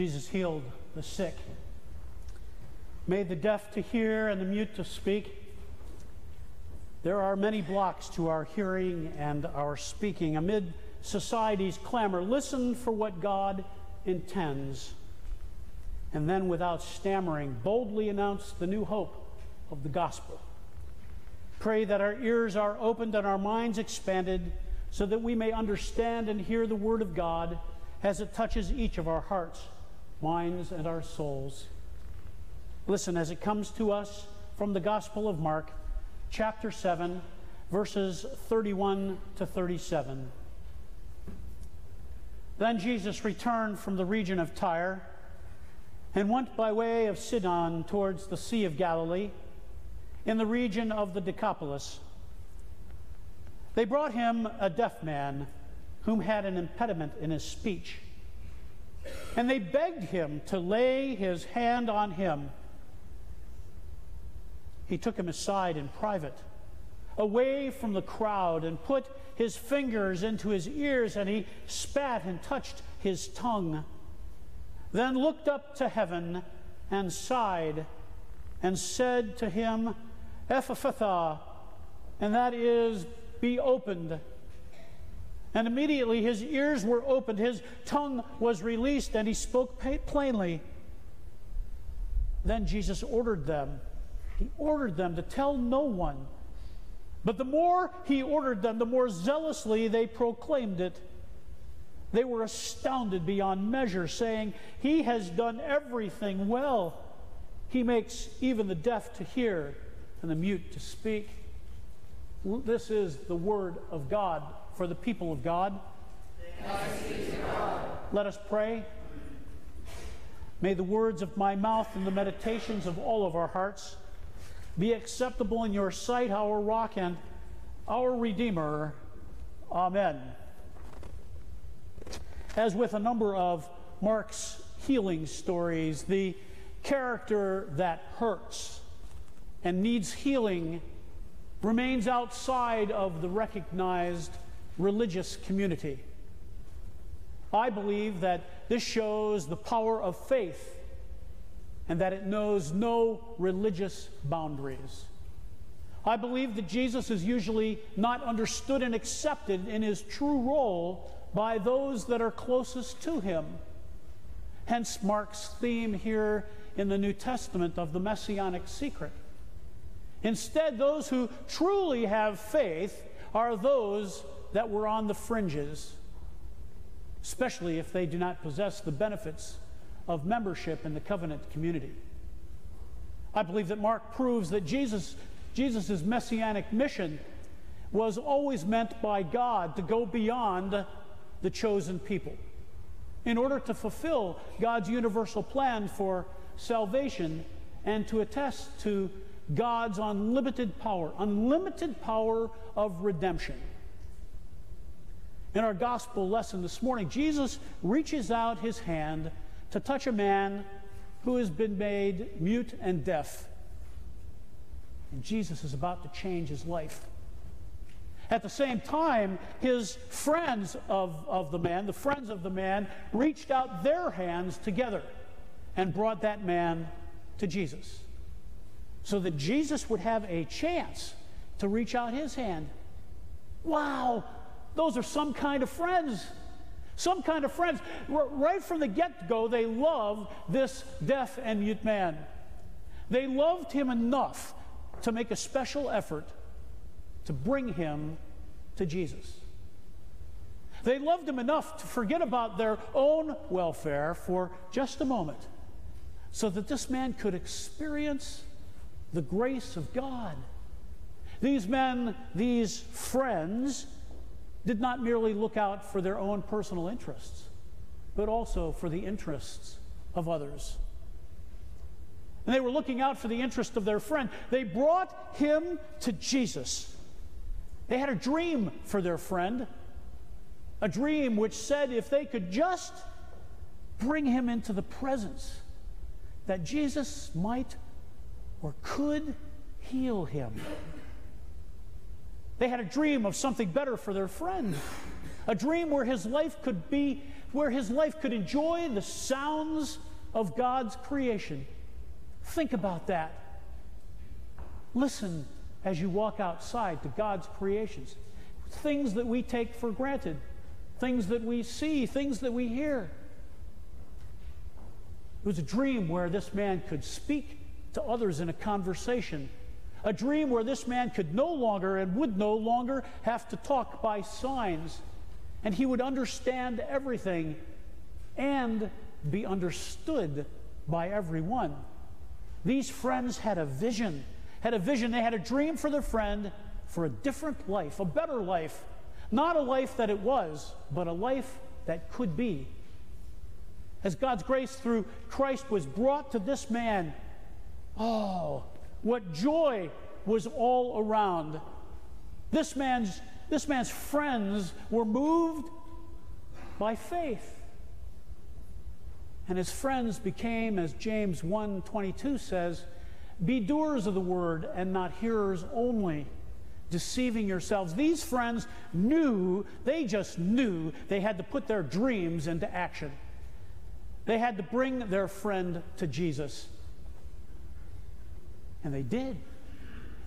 Jesus healed the sick, made the deaf to hear and the mute to speak. There are many blocks to our hearing and our speaking. Amid society's clamor, listen for what God intends. And then, without stammering, boldly announce the new hope of the gospel. Pray that our ears are opened and our minds expanded so that we may understand and hear the word of God as it touches each of our hearts, minds, and our souls. Listen as it comes to us from the Gospel of Mark, chapter 7, verses 31 to 37. Then Jesus returned from the region of Tyre and went by way of Sidon towards the Sea of Galilee in the region of the Decapolis. They brought him a deaf man whom had an impediment in his speech. And they begged him to lay his hand on him. He took him aside in private, away from the crowd, and put his fingers into his ears, and he spat and touched his tongue. Then looked up to heaven and sighed and said to him, Ephphatha, and that is, be opened. And immediately his ears were opened, his tongue was released, and he spoke plainly. Then Jesus ordered them, he ordered them to tell no one. But the more he ordered them, the more zealously they proclaimed it. They were astounded beyond measure, saying, He has done everything well. He makes even the deaf to hear and the mute to speak. This is the word of God for the people of God. God. Let us pray. May the words of my mouth and the meditations of all of our hearts be acceptable in your sight, our rock and our Redeemer. Amen. As with a number of Mark's healing stories, the character that hurts and needs healing remains outside of the recognized religious community. I believe that this shows the power of faith and that it knows no religious boundaries. I believe that Jesus is usually not understood and accepted in his true role by those that are closest to him. Hence, Mark's theme here in the New Testament of the messianic secret. Instead, those who truly have faith are those that were on the fringes, especially if they do not possess the benefits of membership in the covenant community. I believe that Mark proves that Jesus Jesus' messianic mission was always meant by God to go beyond the chosen people in order to fulfill God's universal plan for salvation and to attest to God's unlimited power, unlimited power of redemption. In our gospel lesson this morning, Jesus reaches out his hand to touch a man who has been made mute and deaf. And Jesus is about to change his life. At the same time, his friends of, of the man, the friends of the man, reached out their hands together and brought that man to Jesus so that Jesus would have a chance to reach out his hand. Wow, those are some kind of friends. Some kind of friends. Right from the get go, they loved this deaf and mute man. They loved him enough to make a special effort to bring him to Jesus. They loved him enough to forget about their own welfare for just a moment so that this man could experience the grace of God. These men, these friends, did not merely look out for their own personal interests, but also for the interests of others. And they were looking out for the interest of their friend. They brought him to Jesus. They had a dream for their friend, a dream which said if they could just bring him into the presence, that Jesus might or could heal him. They had a dream of something better for their friend, a dream where his life could be where his life could enjoy the sounds of God's creation. Think about that. Listen as you walk outside to God's creations. Things that we take for granted, things that we see, things that we hear. It was a dream where this man could speak to others in a conversation. A dream where this man could no longer and would no longer have to talk by signs. And he would understand everything and be understood by everyone. These friends had a vision, had a vision. They had a dream for their friend for a different life, a better life. Not a life that it was, but a life that could be. As God's grace through Christ was brought to this man, oh, what joy was all around. This man's, this man's friends were moved by faith. And his friends became, as James 1:22 says, be doers of the word and not hearers only, deceiving yourselves. These friends knew, they just knew they had to put their dreams into action. They had to bring their friend to Jesus. And they did.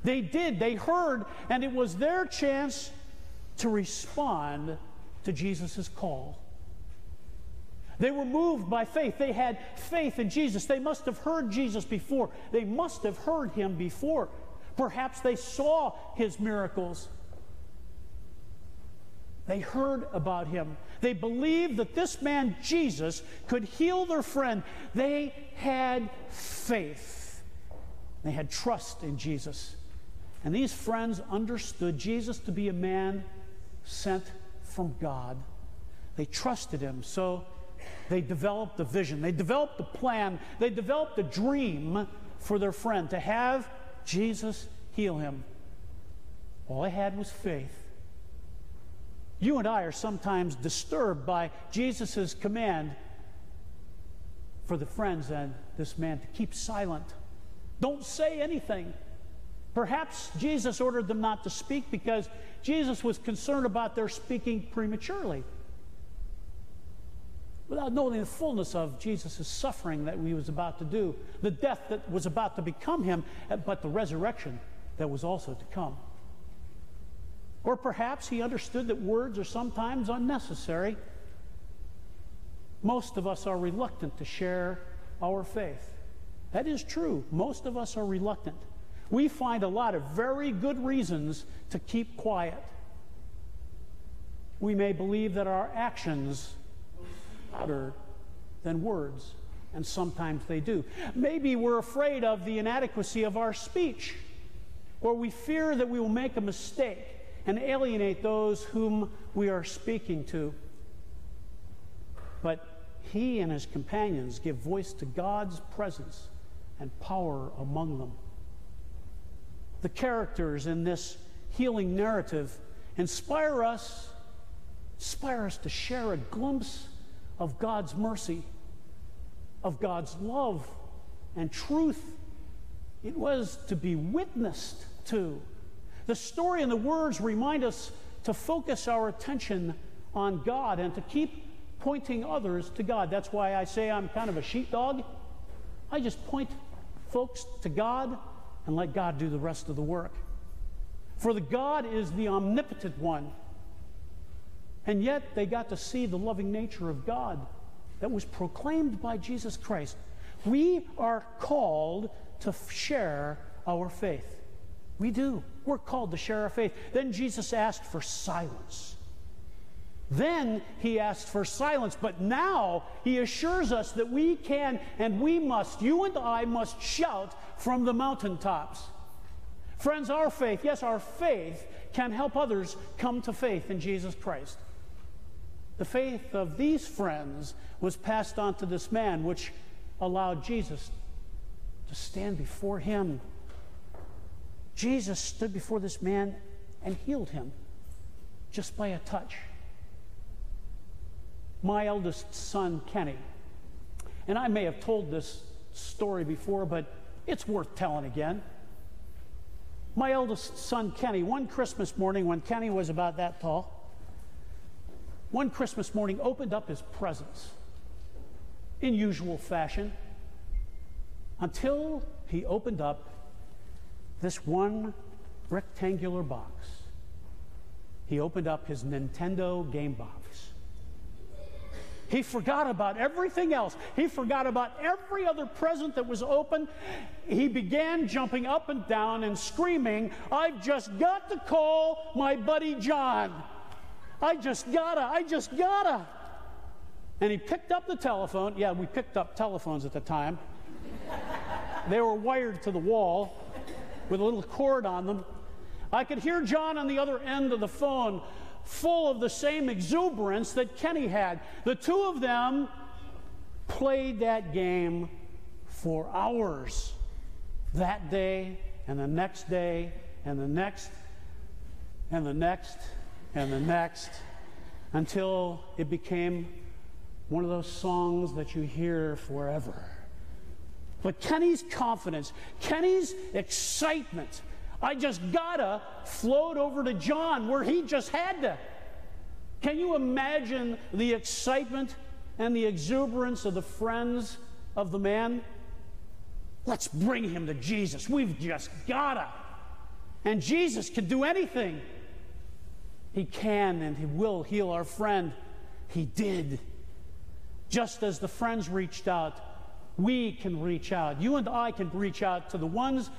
They did. They heard, and it was their chance to respond to Jesus' call. They were moved by faith. They had faith in Jesus. They must have heard Jesus before. They must have heard him before. Perhaps they saw his miracles. They heard about him. They believed that this man, Jesus, could heal their friend. They had faith. They had trust in Jesus. And these friends understood Jesus to be a man sent from God. They trusted him. So they developed a vision, they developed a plan, they developed a dream for their friend to have Jesus heal him. All they had was faith. You and I are sometimes disturbed by Jesus' command for the friends and this man to keep silent. Don't say anything. Perhaps Jesus ordered them not to speak because Jesus was concerned about their speaking prematurely without knowing the fullness of Jesus' suffering that he was about to do, the death that was about to become him, but the resurrection that was also to come. Or perhaps he understood that words are sometimes unnecessary. Most of us are reluctant to share our faith. That is true. Most of us are reluctant. We find a lot of very good reasons to keep quiet. We may believe that our actions louder than words, and sometimes they do. Maybe we're afraid of the inadequacy of our speech, or we fear that we will make a mistake and alienate those whom we are speaking to. But he and his companions give voice to God's presence and power among them. The characters in this healing narrative inspire us, inspire us to share a glimpse of God's mercy, of God's love and truth. It was to be witnessed to. The story and the words remind us to focus our attention on God and to keep pointing others to God. That's why I say I'm kind of a sheepdog. I just point folks to God and let God do the rest of the work. For the God is the omnipotent one. And yet they got to see the loving nature of God that was proclaimed by Jesus Christ. We are called to share our faith. We do. We're called to share our faith. Then Jesus asked for silence. Then he asked for silence, but now he assures us that we can and we must, you and I must shout from the mountaintops. Friends, our faith, yes, our faith can help others come to faith in Jesus Christ. The faith of these friends was passed on to this man, which allowed Jesus to stand before him. Jesus stood before this man and healed him just by a touch. My eldest son, Kenny, and I may have told this story before, but it's worth telling again. My eldest son, Kenny, one Christmas morning when Kenny was about that tall, one Christmas morning opened up his presents in usual fashion until he opened up this one rectangular box. He opened up his Nintendo game box. He forgot about everything else. He forgot about every other present that was open. He began jumping up and down and screaming, I've just got to call my buddy John. I just gotta, I just gotta. And he picked up the telephone. Yeah, we picked up telephones at the time. they were wired to the wall with a little cord on them. I could hear John on the other end of the phone full of the same exuberance that Kenny had. The two of them played that game for hours that day and the next day and the next and the next and the next until it became one of those songs that you hear forever. But Kenny's confidence, Kenny's excitement, I just gotta float over to John where he just had to. Can you imagine the excitement and the exuberance of the friends of the man? Let's bring him to Jesus. We've just gotta. And Jesus can do anything. He can and He will heal our friend. He did. Just as the friends reached out, we can reach out. You and I can reach out to the ones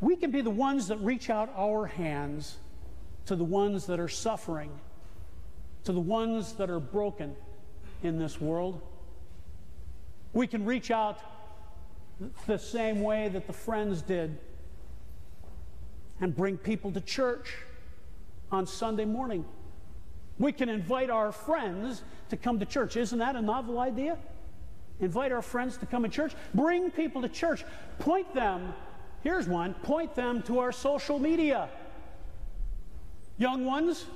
we can be the ones that reach out our hands to the ones that are suffering, to the ones that are broken in this world. We can reach out the same way that the friends did and bring people to church on Sunday morning. We can invite our friends to come to church. Isn't that a novel idea? Invite our friends to come to church. Bring people to church. Point them Here's one point them to our social media. Young ones,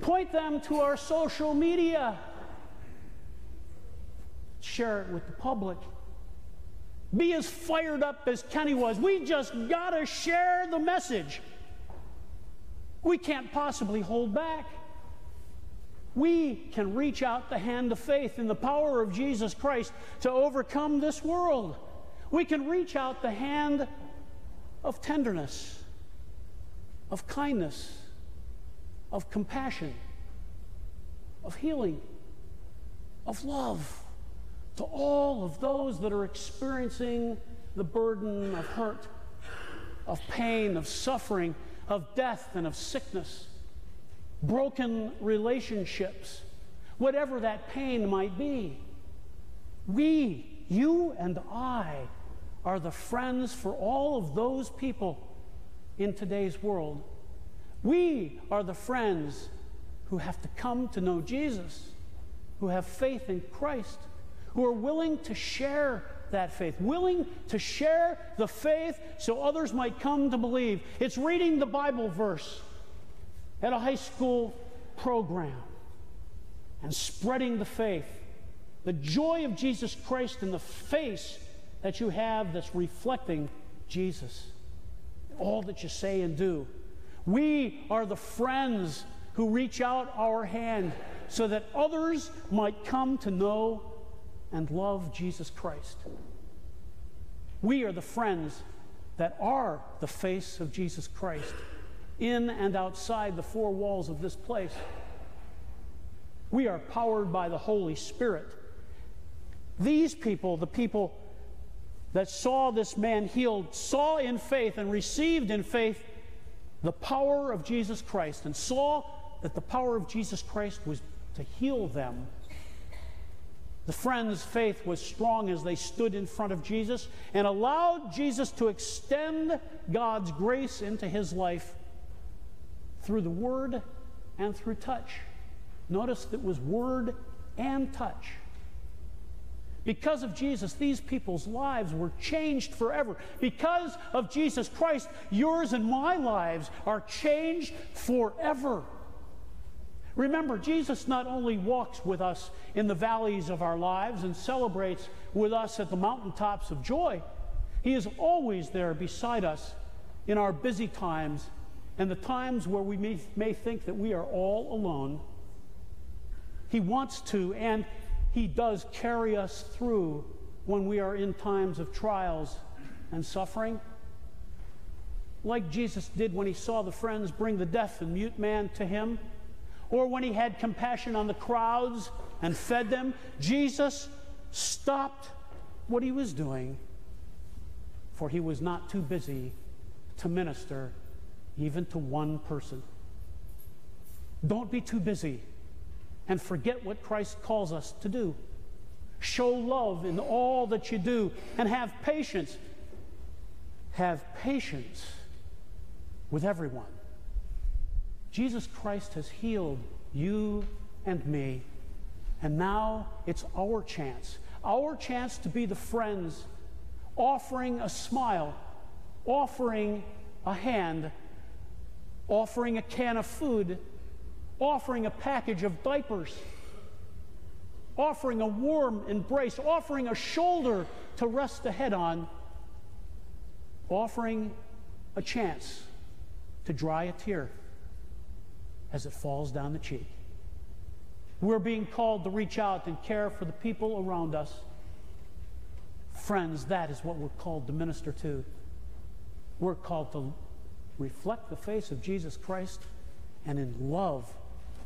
point them to our social media. Share it with the public. Be as fired up as Kenny was. We just got to share the message. We can't possibly hold back we can reach out the hand of faith in the power of Jesus Christ to overcome this world. We can reach out the hand of tenderness, of kindness, of compassion, of healing, of love to all of those that are experiencing the burden of hurt, of pain, of suffering, of death, and of sickness broken relationships, whatever that pain might be. We, you and I, are the friends for all of those people in today's world. We are the friends who have to come to know Jesus, who have faith in Christ, who are willing to share that faith, willing to share the faith so others might come to believe. It's reading the Bible verse at a high school program and spreading the faith, the joy of Jesus Christ in the face that you have that's reflecting Jesus, all that you say and do. We are the friends who reach out our hand so that others might come to know and love Jesus Christ. We are the friends that are the face of Jesus Christ in and outside the four walls of this place. We are powered by the Holy Spirit. These people, the people that saw this man healed, saw in faith and received in faith the power of Jesus Christ and saw that the power of Jesus Christ was to heal them. The friends' faith was strong as they stood in front of Jesus and allowed Jesus to extend God's grace into his life through the word and through touch. Notice that was word and touch. Because of Jesus, these people's lives were changed forever. Because of Jesus Christ, yours and my lives are changed forever. Remember, Jesus not only walks with us in the valleys of our lives and celebrates with us at the mountaintops of joy, He is always there beside us in our busy times and the times where we may, may think that we are all alone, He wants to and He does carry us through when we are in times of trials and suffering. Like Jesus did when He saw the friends bring the deaf and mute man to Him, or when He had compassion on the crowds and fed them, Jesus stopped what He was doing, for He was not too busy to minister even to one person. Don't be too busy and forget what Christ calls us to do. Show love in all that you do and have patience. Have patience with everyone. Jesus Christ has healed you and me, and now it's our chance, our chance to be the friends, offering a smile, offering a hand offering a can of food, offering a package of diapers, offering a warm embrace, offering a shoulder to rest the head on, offering a chance to dry a tear as it falls down the cheek. We're being called to reach out and care for the people around us. Friends, that is what we're called to minister to. We're called to reflect the face of Jesus Christ, and in love,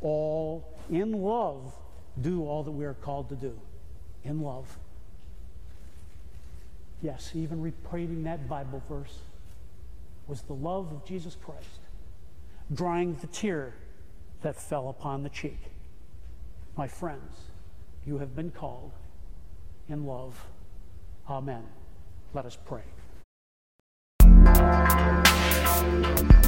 all, in love, do all that we are called to do. In love. Yes, even repeating that Bible verse was the love of Jesus Christ, drying the tear that fell upon the cheek. My friends, you have been called in love. Amen. Let us pray. Thank you.